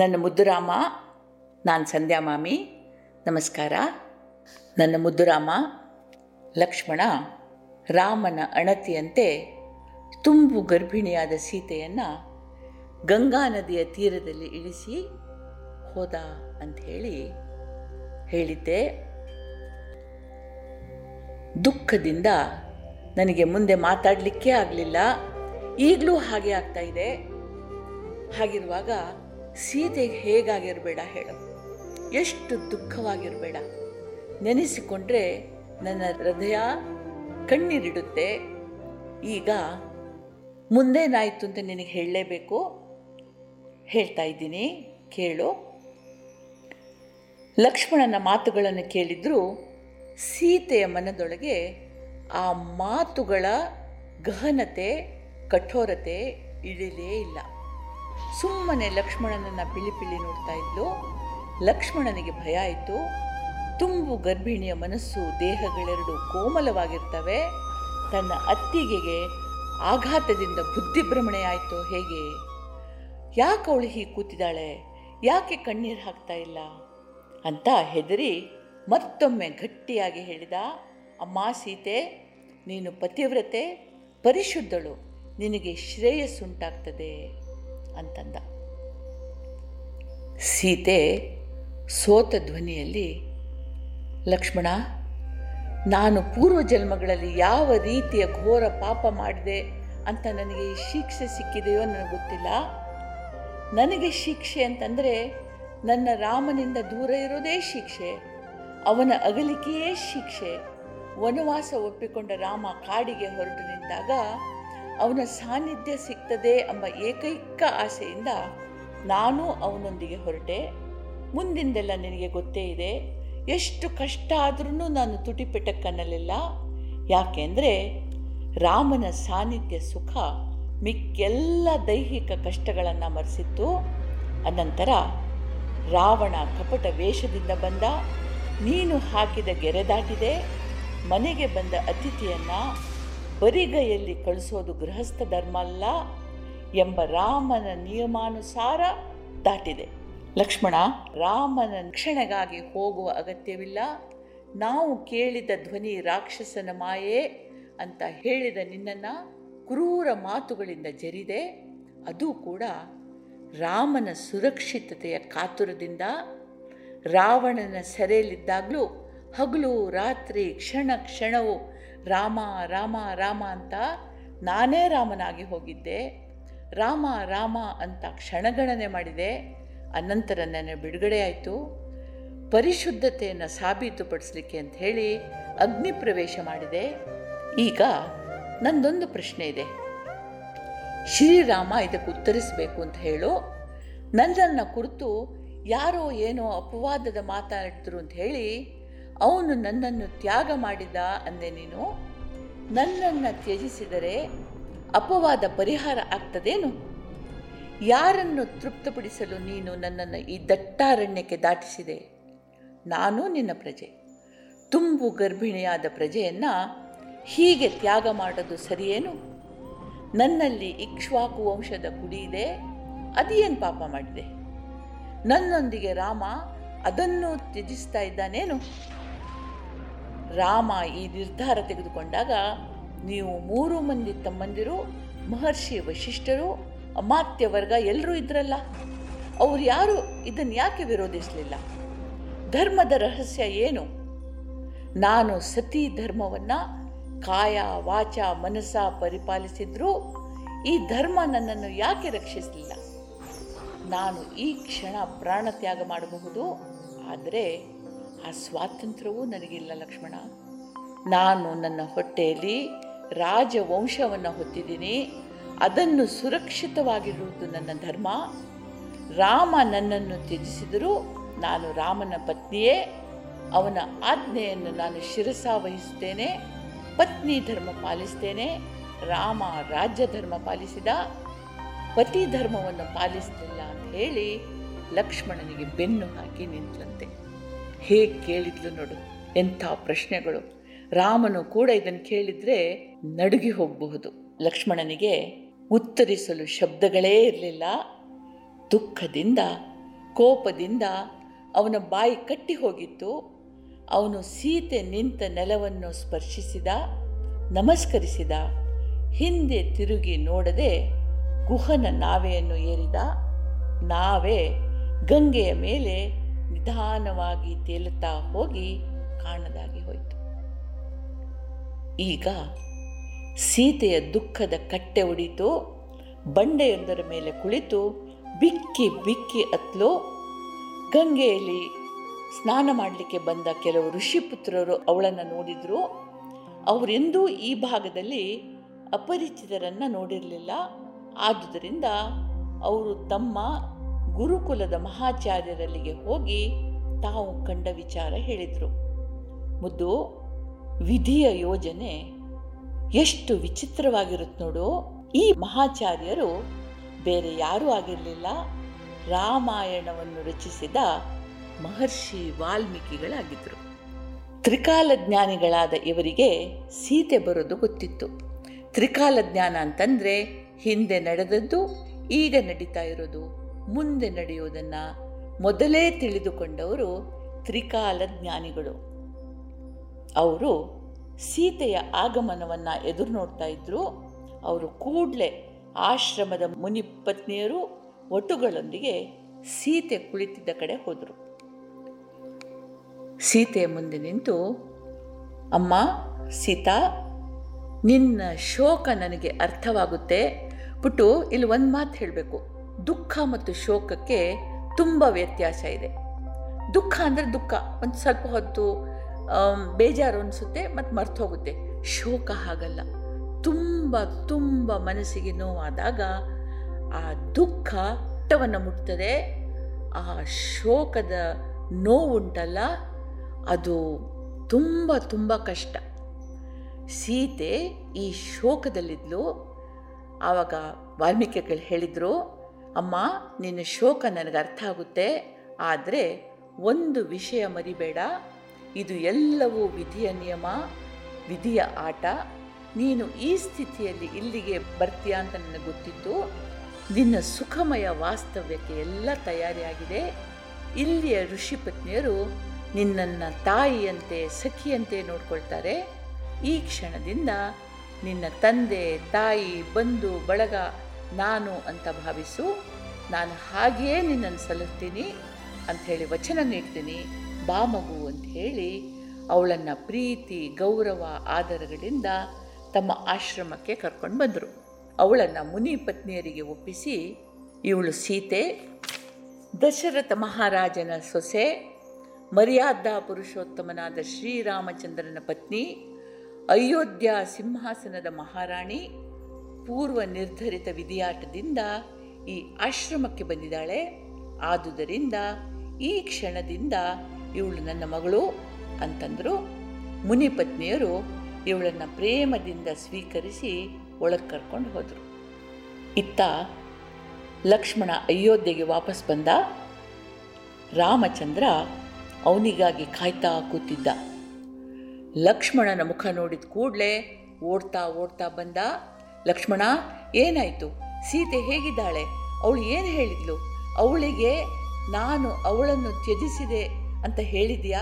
ನನ್ನ ಮುದ್ದುರಾಮ, ನಾನು ಸಂಧ್ಯಾ ಮಾಮಿ, ನಮಸ್ಕಾರ. ನನ್ನ ಮುದ್ದುರಾಮ, ಲಕ್ಷ್ಮಣ, ರಾಮನ ಅಣತಿಯಂತೆ ತುಂಬು ಗರ್ಭಿಣಿಯಾದ ಸೀತೆಯನ್ನು ಗಂಗಾ ನದಿಯ ತೀರದಲ್ಲಿ ಇಳಿಸಿ ಹೋದ ಅಂತ ಹೇಳಿ ಹೇಳಿದ್ದೆ. ದುಃಖದಿಂದ ನನಗೆ ಮುಂದೆ ಮಾತಾಡಲಿಕ್ಕೆ ಆಗಲಿಲ್ಲ. ಈಗಲೂ ಹಾಗೆ ಆಗ್ತಾ ಇದೆ. ಹಾಗಿರುವಾಗ ಸೀತೆಗೆ ಹೇಗಾಗಿರಬೇಡ ಹೇಳು. ಎಷ್ಟು ದುಃಖವಾಗಿರಬೇಡ. ನೆನೆಸಿಕೊಂಡ್ರೆ ನನ್ನ ಹೃದಯ ಕಣ್ಣೀರಿಡುತ್ತೆ. ಈಗ ಮುಂದೇನಾಯಿತು ಅಂತ ನಿನಗೆ ಹೇಳಲೇಬೇಕು? ಹೇಳ್ತಾ ಇದ್ದೀನಿ, ಕೇಳು. ಲಕ್ಷ್ಮಣನ ಮಾತುಗಳನ್ನು ಕೇಳಿದರೂ ಸೀತೆಯ ಮನದೊಳಗೆ ಆ ಮಾತುಗಳ ಗಹನತೆ, ಕಠೋರತೆ ಇಳಿಲೇ ಇಲ್ಲ. ಸುಮ್ಮನೆ ಲಕ್ಷ್ಮಣನನ್ನು ಪಿಳಿ ಪಿಳಿ ನೋಡ್ತಾ ಇದ್ಲು. ಲಕ್ಷ್ಮಣನಿಗೆ ಭಯ ಆಯಿತು. ತುಂಬು ಗರ್ಭಿಣಿಯ ಮನಸ್ಸು, ದೇಹಗಳೆರಡು ಕೋಮಲವಾಗಿರ್ತವೆ. ತನ್ನ ಅತ್ತಿಗೆಗೆ ಆಘಾತದಿಂದ ಬುದ್ಧಿಭ್ರಮಣೆ ಆಯಿತು. ಹೇಗೆ? ಯಾಕೆ ಅವಳು ಹೀಗೆ ಕೂತಿದ್ದಾಳೆ? ಯಾಕೆ ಕಣ್ಣೀರು ಹಾಕ್ತಾ ಇಲ್ಲ? ಅಂತ ಹೆದರಿ ಮತ್ತೊಮ್ಮೆ ಗಟ್ಟಿಯಾಗಿ ಹೇಳಿದ, ಅಮ್ಮ ಸೀತೆ, ನೀನು ಪತಿವ್ರತೆ, ಪರಿಶುದ್ಧಳು. ನಿನಗೆ ಶ್ರೇಯಸ್ಸುಂಟಾಗ್ತದೆ ಅಂತಂದ. ಸೀತೆ ಸೋತ ಧ್ವನಿಯಲ್ಲಿ, ಲಕ್ಷ್ಮಣ, ನಾನು ಪೂರ್ವ ಜನ್ಮಗಳಲ್ಲಿ ಯಾವ ರೀತಿಯ ಘೋರ ಪಾಪ ಮಾಡಿದೆ ಅಂತ ನನಗೆ ಶಿಕ್ಷೆ ಸಿಕ್ಕಿದೆಯೋ ನನಗೆ ಗೊತ್ತಿಲ್ಲ. ನನಗೆ ಶಿಕ್ಷೆ ಅಂತಂದರೆ ನನ್ನ ರಾಮನಿಂದ ದೂರ ಇರೋದೇ ಶಿಕ್ಷೆ, ಅವನ ಅಗಲಿಕೆಯೇ ಶಿಕ್ಷೆ. ವನವಾಸ ಒಪ್ಪಿಕೊಂಡ ರಾಮ ಕಾಡಿಗೆ ಹೊರಟು ನಿಂತಾಗ ಅವನ ಸಾನ್ನಿಧ್ಯ ಸಿಗ್ತದೆ ಎಂಬ ಏಕೈಕ ಆಸೆಯಿಂದ ನಾನು ಅವನೊಂದಿಗೆ ಹೊರಟೆ. ಮುಂದಿಂದೆಲ್ಲ ನಿನಗೆ ಗೊತ್ತೇ ಇದೆ. ಎಷ್ಟು ಕಷ್ಟ ಆದ್ರೂ ನಾನು ತುಟಿಪೆಟ್ಟಕ್ಕನ್ನಲಿಲ್ಲ ಯಾಕೆಂದರೆ ರಾಮನ ಸಾನ್ನಿಧ್ಯ ಸುಖ ಮಿಕ್ಕೆಲ್ಲ ದೈಹಿಕ ಕಷ್ಟಗಳನ್ನು ಮರೆಸಿತ್ತು. ಅನಂತರ ರಾವಣ ಕಪಟ ವೇಷದಿಂದ ಬಂದ. ನೀನು ಹಾಕಿದ ಗೆರೆದಾಟಿದೆ ಮನೆಗೆ ಬಂದ ಅತಿಥಿಯನ್ನು ಬರಿಗೈಯಲ್ಲಿ ಕಳಿಸೋದು ಗೃಹಸ್ಥ ಧರ್ಮ ಅಲ್ಲ ಎಂಬ ರಾಮನ ನಿಯಮಾನುಸಾರ ದಾಟಿದೆ. ಲಕ್ಷ್ಮಣ, ರಾಮನ ರಕ್ಷಣೆಗಾಗಿ ಹೋಗುವ ಅಗತ್ಯವಿಲ್ಲ. ನಾವು ಕೇಳಿದ ಧ್ವನಿ ರಾಕ್ಷಸನ ಮಾಯೆ ಅಂತ ಹೇಳಿದ ನಿನ್ನನ್ನು ಕ್ರೂರ ಮಾತುಗಳಿಂದ ಜರಿದೆ. ಅದು ಕೂಡ ರಾಮನ ಸುರಕ್ಷಿತತೆಯ ಕಾತುರದಿಂದ. ರಾವಣನ ಸೆರೆಯಲ್ಲಿದ್ದಾಗಲೂ ಹಗಲು ರಾತ್ರಿ ಕ್ಷಣ ಕ್ಷಣವು ರಾಮ ರಾಮ ರಾಮ ಅಂತ ನಾನೇ ರಾಮನಾಗಿ ಹೋಗಿದ್ದೆ. ರಾಮ ರಾಮ ಅಂತ ಕ್ಷಣಗಣನೆ ಮಾಡಿದೆ. ಅನಂತರ ನನ್ನ ಬಿಡುಗಡೆ ಆಯಿತು. ಪರಿಶುದ್ಧತೆಯನ್ನು ಸಾಬೀತುಪಡಿಸಲಿಕ್ಕೆ ಅಂತ ಹೇಳಿ ಅಗ್ನಿ ಪ್ರವೇಶ ಮಾಡಿದೆ. ಈಗ ನಂದೊಂದು ಪ್ರಶ್ನೆ ಇದೆ. ಶ್ರೀರಾಮ ಇದಕ್ಕೆ ಉತ್ತರಿಸಬೇಕು ಅಂತ ಹೇಳು. ನನ್ನನ್ನು ಕುರಿತು ಯಾರೋ ಏನೋ ಅಪವಾದದ ಮಾತಾಡಿದ್ರು ಅಂತ ಹೇಳಿ ಅವನು ನನ್ನನ್ನು ತ್ಯಾಗ ಮಾಡಿದ ಅಂದೆ ನೀನು. ನನ್ನನ್ನು ತ್ಯಜಿಸಿದರೆ ಅಪವಾದ ಪರಿಹಾರ ಆಗ್ತದೇನು? ಯಾರನ್ನು ತೃಪ್ತಪಡಿಸಲು ನೀನು ನನ್ನನ್ನು ಈ ದಟ್ಟಾರಣ್ಯಕ್ಕೆ ದಾಟಿಸಿದೆ? ನಾನು ನಿನ್ನ ಪ್ರಜೆ. ತುಂಬು ಗರ್ಭಿಣಿಯಾದ ಪ್ರಜೆಯನ್ನು ಹೀಗೆ ತ್ಯಾಗ ಮಾಡೋದು ಸರಿಯೇನು? ನನ್ನಲ್ಲಿ ಇಕ್ಷ್ವಾಕು ವಂಶದ ಕುಡಿ ಇದೆ ಅದೇನು ಪಾಪ ಮಾಡಿದೆ? ನನ್ನೊಂದಿಗೆ ರಾಮ ಅದನ್ನು ತ್ಯಜಿಸ್ತಾ ಇದ್ದಾನೇನು? ರಾಮ ಈ ನಿರ್ಧಾರ ತೆಗೆದುಕೊಂಡಾಗ ನೀವು ಮೂರು ಮಂದಿ ತಮ್ಮಂದಿರು, ಮಹರ್ಷಿ ವಶಿಷ್ಠರು, ಅಮಾತ್ಯ ವರ್ಗ ಎಲ್ಲರೂ ಇದ್ರಲ್ಲ. ಅವ್ರು ಯಾರು? ಇದನ್ನು ಯಾಕೆ ವಿರೋಧಿಸಲಿಲ್ಲ? ಧರ್ಮದ ರಹಸ್ಯ ಏನು? ನಾನು ಸತಿ ಧರ್ಮವನ್ನು ಕಾಯ, ವಾಚ, ಮನಸ್ಸ ಪರಿಪಾಲಿಸಿದ್ರೂ ಈ ಧರ್ಮ ನನ್ನನ್ನು ಯಾಕೆ ರಕ್ಷಿಸಲಿಲ್ಲ? ನಾನು ಈ ಕ್ಷಣ ಪ್ರಾಣತ್ಯಾಗ ಮಾಡಬಹುದು, ಆದರೆ ಆ ಸ್ವಾತಂತ್ರ್ಯವೂ ನನಗಿಲ್ಲ ಲಕ್ಷ್ಮಣ. ನಾನು ನನ್ನ ಹೊಟ್ಟೆಯಲ್ಲಿ ರಾಜವಂಶವನ್ನು ಹೊತ್ತಿದ್ದೀನಿ. ಅದನ್ನು ಸುರಕ್ಷಿತವಾಗಿರುವುದು ನನ್ನ ಧರ್ಮ. ರಾಮ ನನ್ನನ್ನು ತ್ಯಜಿಸಿದರೂ ನಾನು ರಾಮನ ಪತ್ನಿಯೇ. ಅವನ ಆಜ್ಞೆಯನ್ನು ನಾನು ಶಿರಸ ವಹಿಸುತ್ತೇನೆ. ಪತ್ನಿ ಧರ್ಮ ಪಾಲಿಸ್ತೇನೆ ರಾಮ ರಾಜ್ಯ ಧರ್ಮ ಪಾಲಿಸಿದ. ಪತಿ ಧರ್ಮವನ್ನು ಪಾಲಿಸಲಿಲ್ಲ ಅಂತ ಹೇಳಿ ಲಕ್ಷ್ಮಣನಿಗೆ ಬೆನ್ನು ಹಾಕಿ ನಿಂತಂತೆ. ಹೇಗೆ ಕೇಳಿದ್ಲು ನೋಡು. ಎಂಥ ಪ್ರಶ್ನೆಗಳು. ರಾಮನು ಕೂಡ ಇದನ್ನು ಕೇಳಿದರೆ ನಡುಗಿ ಹೋಗಬಹುದು. ಲಕ್ಷ್ಮಣನಿಗೆ ಉತ್ತರಿಸಲು ಶಬ್ದಗಳೇ ಇರಲಿಲ್ಲ. ದುಃಖದಿಂದ, ಕೋಪದಿಂದ ಅವನ ಬಾಯಿ ಕಟ್ಟಿ ಹೋಗಿತ್ತು. ಅವನು ಸೀತೆ ನಿಂತ ನೆಲವನ್ನು ಸ್ಪರ್ಶಿಸಿದ, ನಮಸ್ಕರಿಸಿದ, ಹಿಂದೆ ತಿರುಗಿ ನೋಡದೆ ಗುಹನ ನಾವೆಯನ್ನು ಏರಿದ. ನಾವೆ ಗಂಗೆಯ ಮೇಲೆ ನಿಧಾನವಾಗಿ ತೇಲುತ್ತಾ ಹೋಗಿ ಕಾಣದಾಗಿ ಹೋಯಿತು. ಈಗ ಸೀತೆಯ ದುಃಖದ ಕಟ್ಟೆ ಒಡಿತು ಬಂಡೆಯೊಂದರ ಮೇಲೆ ಕುಳಿತು ಬಿಕ್ಕಿ ಬಿಕ್ಕಿ ಅತ್ಲು ಗಂಗೆಯಲ್ಲಿ ಸ್ನಾನ ಮಾಡಲಿಕ್ಕೆ ಬಂದ ಕೆಲವು ಋಷಿಪುತ್ರರು ಅವಳನ್ನು ನೋಡಿದರು. ಅವರೆಂದೂ ಈ ಭಾಗದಲ್ಲಿ ಅಪರಿಚಿತರನ್ನು ನೋಡಿರಲಿಲ್ಲ. ಆದುದರಿಂದ ಅವರು ತಮ್ಮ ಗುರುಕುಲದ ಮಹಾಚಾರ್ಯರಲ್ಲಿಗೆ ಹೋಗಿ ತಾವು ಕಂಡ ವಿಚಾರ ಹೇಳಿದರು. ಮುದ್ದು, ವಿಧಿಯ ಯೋಜನೆ ಎಷ್ಟು ವಿಚಿತ್ರವಾಗಿರುತ್ತೆ ನೋಡು. ಈ ಮಹಾಚಾರ್ಯರು ಬೇರೆ ಯಾರೂ ಆಗಿರಲಿಲ್ಲ. ರಾಮಾಯಣವನ್ನು ರಚಿಸಿದ ಮಹರ್ಷಿ ವಾಲ್ಮೀಕಿಗಳಾಗಿದ್ದರು ತ್ರಿಕಾಲ ಜ್ಞಾನಿಗಳಾದ ಇವರಿಗೆ ಸೀತೆ ಬರೋದು ಗೊತ್ತಿತ್ತು. ತ್ರಿಕಾಲ ಜ್ಞಾನ ಅಂತಂದರೆ ಹಿಂದೆ ನಡೆದದ್ದು, ಈಗ ನಡೀತಾ ಇರೋದು ಮುಂದೆ ನಡೆಯುವುದನ್ನು ಮೊದಲೇ ತಿಳಿದುಕೊಂಡವರು ತ್ರಿಕಾಲ ಜ್ಞಾನಿಗಳು. ಅವರು ಸೀತೆಯ ಆಗಮನವನ್ನು ಎದುರು ನೋಡ್ತಾ ಇದ್ದರು ಅವರು ಕೂಡಲೇ ಆಶ್ರಮದ ಮುನಿಪತ್ನಿಯರು ಒಟುಗಳೊಂದಿಗೆ ಸೀತೆ ಕುಳಿತಿದ್ದ ಕಡೆ ಹೋದರು. ಸೀತೆಯ ಮುಂದೆ ನಿಂತು, ಅಮ್ಮ, ಸೀತಾ, ನಿನ್ನ ಶೋಕ ನನಗೆ ಅರ್ಥವಾಗುತ್ತೆ. ಪುಟ್ಟು, ಇಲ್ಲಿ ಒಂದು ಮಾತು ಹೇಳಬೇಕು. ದುಃಖ ಮತ್ತು ಶೋಕಕ್ಕೆ ತುಂಬ ವ್ಯತ್ಯಾಸ ಇದೆ. ದುಃಖ ಅಂದರೆ ದುಃಖ. ಒಂದು ಸ್ವಲ್ಪ ಹೊತ್ತು ಬೇಜಾರು ಅನಿಸುತ್ತೆ ಮತ್ತು ಮರ್ತು ಹೋಗುತ್ತೆ ಶೋಕ ಹಾಗಲ್ಲ. ತುಂಬ ತುಂಬ ಮನಸ್ಸಿಗೆ ನೋವಾದಾಗ ಆ ದುಃಖ ಮಟ್ಟವನ್ನು ಮುಟ್ತದೆ. ಆ ಶೋಕದ ನೋವುಂಟಲ್ಲ, ಅದು ತುಂಬ ತುಂಬ ಕಷ್ಟ. ಸೀತೆ ಈ ಶೋಕದಲ್ಲಿದ್ಲು. ಆವಾಗ ವಾಲ್ಮೀಕಿಗಳು ಹೇಳಿದರು ಅಮ್ಮ, ನಿನ್ನ ಶೋಕ ನನಗೆ ಅರ್ಥ ಆಗುತ್ತೆ, ಆದರೆ ಒಂದು ವಿಷಯ ಮರಿಬೇಡ. ಇದು ಎಲ್ಲವೂ ವಿಧಿಯ ನಿಯಮ, ವಿಧಿಯ ಆಟ. ನೀನು ಈ ಸ್ಥಿತಿಯಲ್ಲಿ ಇಲ್ಲಿಗೆ ಬರ್ತೀಯ ಅಂತ ನನಗೆ ಗೊತ್ತಿತ್ತು. ನಿನ್ನ ಸುಖಮಯ ವಾಸ್ತವ್ಯಕ್ಕೆ ಎಲ್ಲ ತಯಾರಿಯಾಗಿದೆ. ಇಲ್ಲಿಯ ಋಷಿಪತ್ನಿಯರು ನಿನ್ನನ್ನು ತಾಯಿಯಂತೆ, ಸಖಿಯಂತೆ ನೋಡ್ಕೊಳ್ತಾರೆ. ಈ ಕ್ಷಣದಿಂದ ನಿನ್ನ ತಂದೆ, ತಾಯಿ, ಬಂಧು, ಬಳಗ ನಾನು ಅಂತ ಭಾವಿಸು, ನಾನು ಹಾಗೆಯೇ ನಿನ್ನನ್ನು ಸಲುತ್ತೀನಿ ಅಂಥೇಳಿ ವಚನ ನೀಡ್ತೀನಿ. ಬಾ ಮಗು ಅಂತ ಹೇಳಿ ಅವಳನ್ನು ಪ್ರೀತಿ, ಗೌರವ, ಆದರಗಳಿಂದ ತಮ್ಮ ಆಶ್ರಮಕ್ಕೆ ಕರ್ಕೊಂಡು ಬಂದರು. ಅವಳನ್ನು ಮುನಿ ಪತ್ನಿಯರಿಗೆ ಒಪ್ಪಿಸಿ ಇವಳು ಸೀತೆ, ದಶರಥ ಮಹಾರಾಜನ ಸೊಸೆ, ಮರ್ಯಾದಾ ಪುರುಷೋತ್ತಮನಾದ ಶ್ರೀರಾಮಚಂದ್ರನ ಪತ್ನಿ, ಅಯೋಧ್ಯ ಸಿಂಹಾಸನದ ಮಹಾರಾಣಿ ಪೂರ್ವ ನಿರ್ಧರಿತ ವಿಧಿಯಾಟದಿಂದ ಈ ಆಶ್ರಮಕ್ಕೆ ಬಂದಿದ್ದಾಳೆ. ಆದುದರಿಂದ ಈ ಕ್ಷಣದಿಂದ ಇವಳು ನನ್ನ ಮಗಳು ಅಂತಂದರು. ಮುನಿಪತ್ನಿಯರು ಇವಳನ್ನು ಪ್ರೇಮದಿಂದ ಸ್ವೀಕರಿಸಿ ಒಳಗೆ ಕರ್ಕೊಂಡು ಹೋದರು. ಇತ್ತ ಲಕ್ಷ್ಮಣ ಅಯೋಧ್ಯೆಗೆ ವಾಪಸ್ ಬಂದ. ರಾಮಚಂದ್ರ ಅವನಿಗಾಗಿ ಕಾಯ್ತಾ ಕೂತಿದ್ದ. ಲಕ್ಷ್ಮಣನ ಮುಖ ನೋಡಿದ ಕೂಡಲೇ ಓಡ್ತಾ ಓಡ್ತಾ ಬಂದ. ಲಕ್ಷ್ಮಣ, ಏನಾಯಿತು? ಸೀತೆ ಹೇಗಿದ್ದಾಳೆ? ಅವಳು ಏನು ಹೇಳಿದ್ಲು? ಅವಳಿಗೆ ನಾನು ಅವಳನ್ನು ತ್ಯಜಿಸಿದೆ ಅಂತ ಹೇಳಿದ್ಯಾ?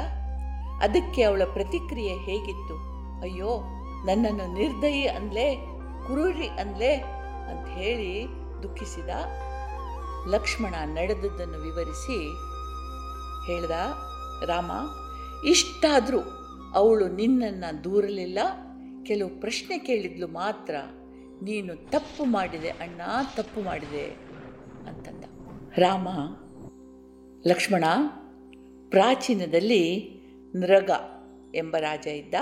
ಅದಕ್ಕೆ ಅವಳ ಪ್ರತಿಕ್ರಿಯೆ ಹೇಗಿತ್ತು? ಅಯ್ಯೋ, ನನ್ನನ್ನು ನಿರ್ದಯಿ ಅಂದ್ಲೇ ಕುರುರಿ ಅಂದ್ಲೇ ಅಂತ ಹೇಳಿ ದುಃಖಿಸಿದ ಲಕ್ಷ್ಮಣ ನಡೆದದ್ದನ್ನು ವಿವರಿಸಿ ಹೇಳ್ದ, ರಾಮ, ಇಷ್ಟಾದರೂ ಅವಳು ನಿನ್ನನ್ನು ದೂರಲಿಲ್ಲ. ಕೆಲವು ಪ್ರಶ್ನೆ ಕೇಳಿದ್ಲು ಮಾತ್ರ. ನೀನು ತಪ್ಪು ಮಾಡಿದೆ, ಅಣ್ಣ, ತಪ್ಪು ಮಾಡಿದೆ ಅಂತಂದ. ರಾಮ, ಲಕ್ಷ್ಮಣ, ಪ್ರಾಚೀನದಲ್ಲಿ ನೃಗ ಎಂಬ ರಾಜ ಇದ್ದ.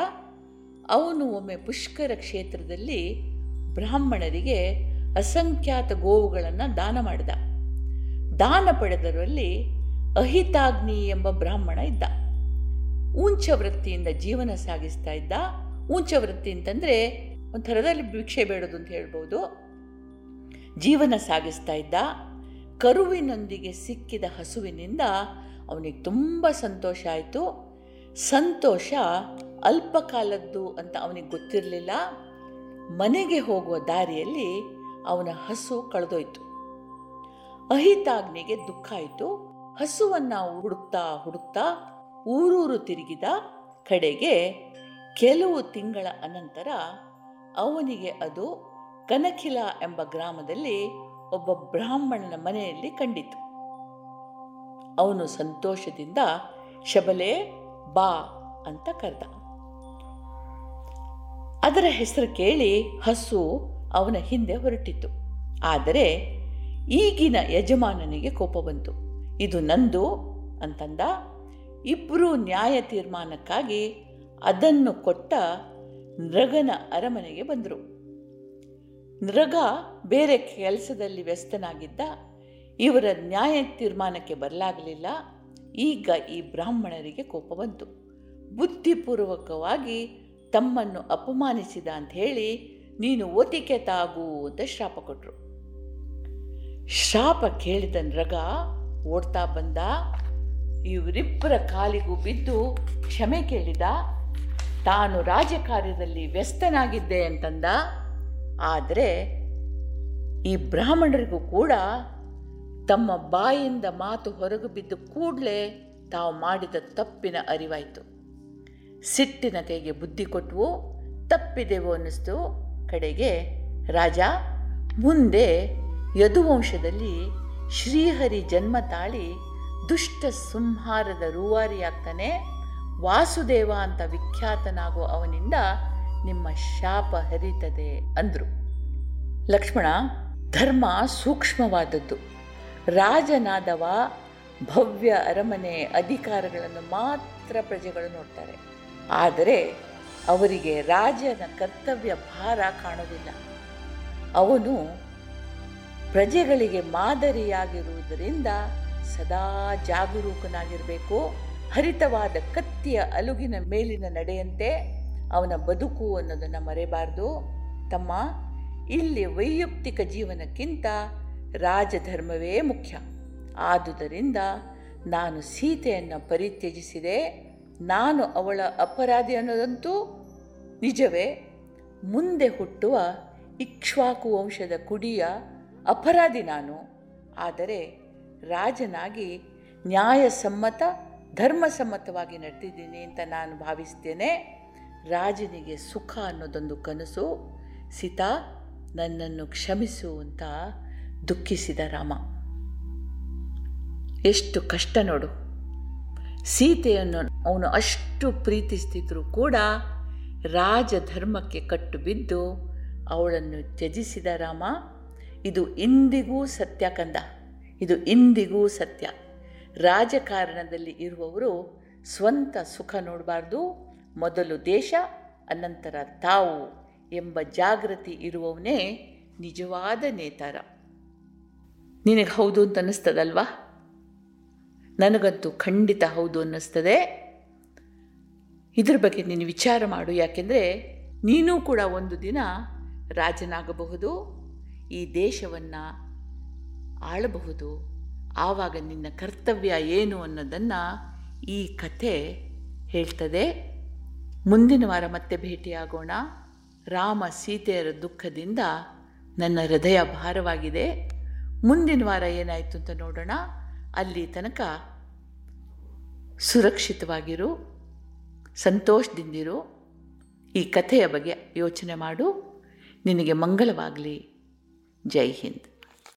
ಅವನು ಒಮ್ಮೆ ಪುಷ್ಕರ ಕ್ಷೇತ್ರದಲ್ಲಿ ಬ್ರಾಹ್ಮಣರಿಗೆ ಅಸಂಖ್ಯಾತ ಗೋವುಗಳನ್ನು ದಾನ ಮಾಡಿದ. ದಾನ ಪಡೆದರಲ್ಲಿ ಅಹಿತಾಗ್ನಿ ಎಂಬ ಬ್ರಾಹ್ಮಣ ಇದ್ದ. ಉಂಚ ವೃತ್ತಿಯಿಂದ ಜೀವನ ಸಾಗಿಸ್ತಾ ಇದ್ದ. ಉಂಚ ವೃತ್ತಿ ಅಂತಂದರೆ ಒಂಥರದಲ್ಲಿ ಭಿಕ್ಷೆ ಬೇಡೋದು ಅಂತ ಹೇಳ್ಬೋದು. ಜೀವನ ಸಾಗಿಸ್ತಾ ಇದ್ದ, ಕರುವಿನೊಂದಿಗೆ ಸಿಕ್ಕಿದ ಹಸುವಿನಿಂದ ಅವನಿಗೆ ತುಂಬ ಸಂತೋಷ ಆಯಿತು. ಸಂತೋಷ ಅಲ್ಪಕಾಲದ್ದು ಅಂತ ಅವನಿಗೆ ಗೊತ್ತಿರಲಿಲ್ಲ. ಮನೆಗೆ ಹೋಗುವ ದಾರಿಯಲ್ಲಿ ಅವನ ಹಸು ಕಳೆದೋಯ್ತು. ಅಹಿತಾಗ್ನಿಗೆ ದುಃಖ ಆಯಿತು. ಹಸುವನ್ನು ಹುಡುಕ್ತಾ ಹುಡುಕ್ತಾ ಊರೂರು ತಿರುಗಿದ ಕಡೆಗೆ ಕೆಲವು ತಿಂಗಳ ಅನಂತರ ಅವನಿಗೆ ಅದು ಕನಕಿಲ ಎಂಬ ಗ್ರಾಮದಲ್ಲಿ ಒಬ್ಬ ಬ್ರಾಹ್ಮಣನ ಮನೆಯಲ್ಲಿ ಕಂಡಿತು. ಅವನು ಸಂತೋಷದಿಂದ, ಶಬಲೆ, ಬಾ ಅಂತ ಕರೆದ. ಅದರ ಹೆಸರು ಕೇಳಿ ಹಸು ಅವನ ಹಿಂದೆ ಹೊರಟಿತು. ಆದರೆ ಈಗಿನ ಯಜಮಾನನಿಗೆ ಕೋಪ ಬಂತು. ಇದು ನಂದು ಅಂತಂದ. ಇಬ್ಬರೂ ನ್ಯಾಯ ತೀರ್ಮಾನಕ್ಕಾಗಿ ಅದನ್ನು ಕೊಟ್ಟ ನೃಗನ ಅರಮನೆಗೆ ಬಂದರು. ನೃಗ ಬೇರೆ ಕೆಲಸದಲ್ಲಿ ವ್ಯಸ್ತನಾಗಿದ್ದ, ಇವರ ನ್ಯಾಯ ತೀರ್ಮಾನಕ್ಕೆ ಬರಲಾಗಲಿಲ್ಲ. ಈಗ ಈ ಬ್ರಾಹ್ಮಣರಿಗೆ ಕೋಪ ಬಂತು. ಬುದ್ಧಿಪೂರ್ವಕವಾಗಿ ತಮ್ಮನ್ನು ಅಪಮಾನಿಸಿದ ಅಂತ ಹೇಳಿ ನೀನು ಒತಿಕೆ ತಾಗು ಅಂತ ಶಾಪ ಕೊಟ್ಟರು ಶಾಪ ಕೇಳಿದ ನೃಗ ಓಡ್ತಾ ಬಂದ. ಇವರಿಬ್ಬರ ಕಾಲಿಗೂ ಬಿದ್ದು ಕ್ಷಮೆ ಕೇಳಿದ. ತಾನು ರಾಜಕಾರ್ಯದಲ್ಲಿ ವ್ಯಸ್ತನಾಗಿದ್ದೆ ಅಂತಂದ. ಆದರೆ ಈ ಬ್ರಾಹ್ಮಣರಿಗೂ ಕೂಡ ತಮ್ಮ ಬಾಯಿಂದ ಮಾತು ಹೊರಗು ಬಿದ್ದು ಕೂಡಲೇ ತಾವು ಮಾಡಿದ ತಪ್ಪಿನ ಅರಿವಾಯಿತು. ಸಿಟ್ಟಿನ ಕೈಗೆ ಬುದ್ಧಿ ಕೊಟ್ಟವು ತಪ್ಪಿದೆವು ಅನ್ನಿಸ್ತು. ಕಡೆಗೆ ರಾಜ, ಮುಂದೆ ಯದುವಂಶದಲ್ಲಿ ಶ್ರೀಹರಿ ಜನ್ಮ ತಾಳಿ ದುಷ್ಟ ಸಂಹಾರದ ರೂವಾರಿಯಾಗ್ತಾನೆ ವಾಸುದೇವ ಅಂತ ವಿಖ್ಯಾತನಾಗುವ ಅವನಿಂದ ನಿಮ್ಮ ಶಾಪ ಹರಿತದೆ ಅಂದರು. ಲಕ್ಷ್ಮಣ, ಧರ್ಮ ಸೂಕ್ಷ್ಮವಾದದ್ದು. ರಾಜನಾದವ ಭವ್ಯ ಅರಮನೆ ಅಧಿಕಾರಗಳನ್ನು ಮಾತ್ರ ಪ್ರಜೆಗಳು ನೋಡ್ತಾರೆ. ಆದರೆ ಅವರಿಗೆ ರಾಜನ ಕರ್ತವ್ಯ ಭಾರ ಕಾಣೋದಿಲ್ಲ ಅವನು ಪ್ರಜೆಗಳಿಗೆ ಮಾದರಿಯಾಗಿರುವುದರಿಂದ ಸದಾ ಜಾಗರೂಕನಾಗಿರಬೇಕು. ಹರಿತವಾದ ಕತ್ತಿಯ ಅಲುಗಿನ ಮೇಲಿನ ನಡೆಯಂತೆ ಅವನ ಬದುಕು ಅನ್ನೋದನ್ನು ಮರೆಯಬಾರ್ದು ತಮ್ಮ, ಇಲ್ಲಿ ವೈಯಕ್ತಿಕ ಜೀವನಕ್ಕಿಂತ ರಾಜಧರ್ಮವೇ ಮುಖ್ಯ. ಆದುದರಿಂದ ನಾನು ಸೀತೆಯನ್ನು ಪರಿತ್ಯಜಿಸಿದೆ. ನಾನು ಅವಳ ಅಪರಾಧಿ ಅನ್ನೋದಂತೂ ನಿಜವೇ. ಮುಂದೆ ಹುಟ್ಟುವ ಇಕ್ಷ್ವಾಕು ವಂಶದ ಕುಡಿಯ ಅಪರಾಧಿ ನಾನು. ಆದರೆ ರಾಜನಾಗಿ ನ್ಯಾಯಸಮ್ಮತ ಧರ್ಮಸಮ್ಮತವಾಗಿ ನಡೆದಿದ್ದೀನಿ ಅಂತ ನಾನು ಭಾವಿಸ್ತೇನೆ. ರಾಜನಿಗೆ ಸುಖ ಅನ್ನೋದೊಂದು ಕನಸು. ಸೀತಾ, ನನ್ನನ್ನು ಕ್ಷಮಿಸು ಅಂತ ದುಃಖಿಸಿದ ರಾಮ. ಎಷ್ಟು ಕಷ್ಟ ನೋಡು. ಸೀತೆಯನ್ನು ಅವನು ಅಷ್ಟು ಪ್ರೀತಿಸ್ತಿದ್ರು ಕೂಡ ರಾಜಧರ್ಮಕ್ಕೆ ಕಟ್ಟು ಬಿದ್ದು ಅವಳನ್ನು ತ್ಯಜಿಸಿದ ರಾಮ. ಇದು ಇಂದಿಗೂ ಸತ್ಯ ಕಂದ. ಇದು ಇಂದಿಗೂ ಸತ್ಯ. ರಾಜಕಾರಣದಲ್ಲಿ ಇರುವವರು ಸ್ವಂತ ಸುಖ ನೋಡಬಾರ್ದು. ಮೊದಲು ದೇಶ, ಅನಂತರ ತಾವು ಎಂಬ ಜಾಗೃತಿ ಇರುವವನೇ ನಿಜವಾದ ನೇತಾರ. ನಿನಗೆ ಹೌದು ಅಂತ ಅನ್ನಿಸ್ತದಲ್ವಾ? ನನಗಂತೂ ಖಂಡಿತ ಹೌದು ಅನ್ನಿಸ್ತದೆ. ಇದ್ರ ಬಗ್ಗೆ ನೀನು ವಿಚಾರ ಮಾಡು. ಯಾಕೆಂದರೆ ನೀನೂ ಕೂಡ ಒಂದು ದಿನ ರಾಜನಾಗಬಹುದು, ಈ ದೇಶವನ್ನು ಆಳಬಹುದು. ಆವಾಗ ನಿನ್ನ ಕರ್ತವ್ಯ ಏನು ಅನ್ನೋದನ್ನು ಈ ಕಥೆ ಹೇಳ್ತದೆ. ಮುಂದಿನ ವಾರ ಮತ್ತೆ ಭೇಟಿಯಾಗೋಣ. ರಾಮ ಸೀತೆಯರ ದುಃಖದಿಂದ ನನ್ನ ಹೃದಯ ಭಾರವಾಗಿದೆ. ಮುಂದಿನ ವಾರ ಏನಾಯಿತು ಅಂತ ನೋಡೋಣ. ಅಲ್ಲಿ ತನಕ ಸುರಕ್ಷಿತವಾಗಿರು, ಸಂತೋಷದಿಂದಿರು. ಈ ಕಥೆಯ ಬಗ್ಗೆ ಯೋಚನೆ ಮಾಡು. ನಿನಗೆ ಮಂಗಳವಾಗಲಿ. ಜೈ ಹಿಂದ್.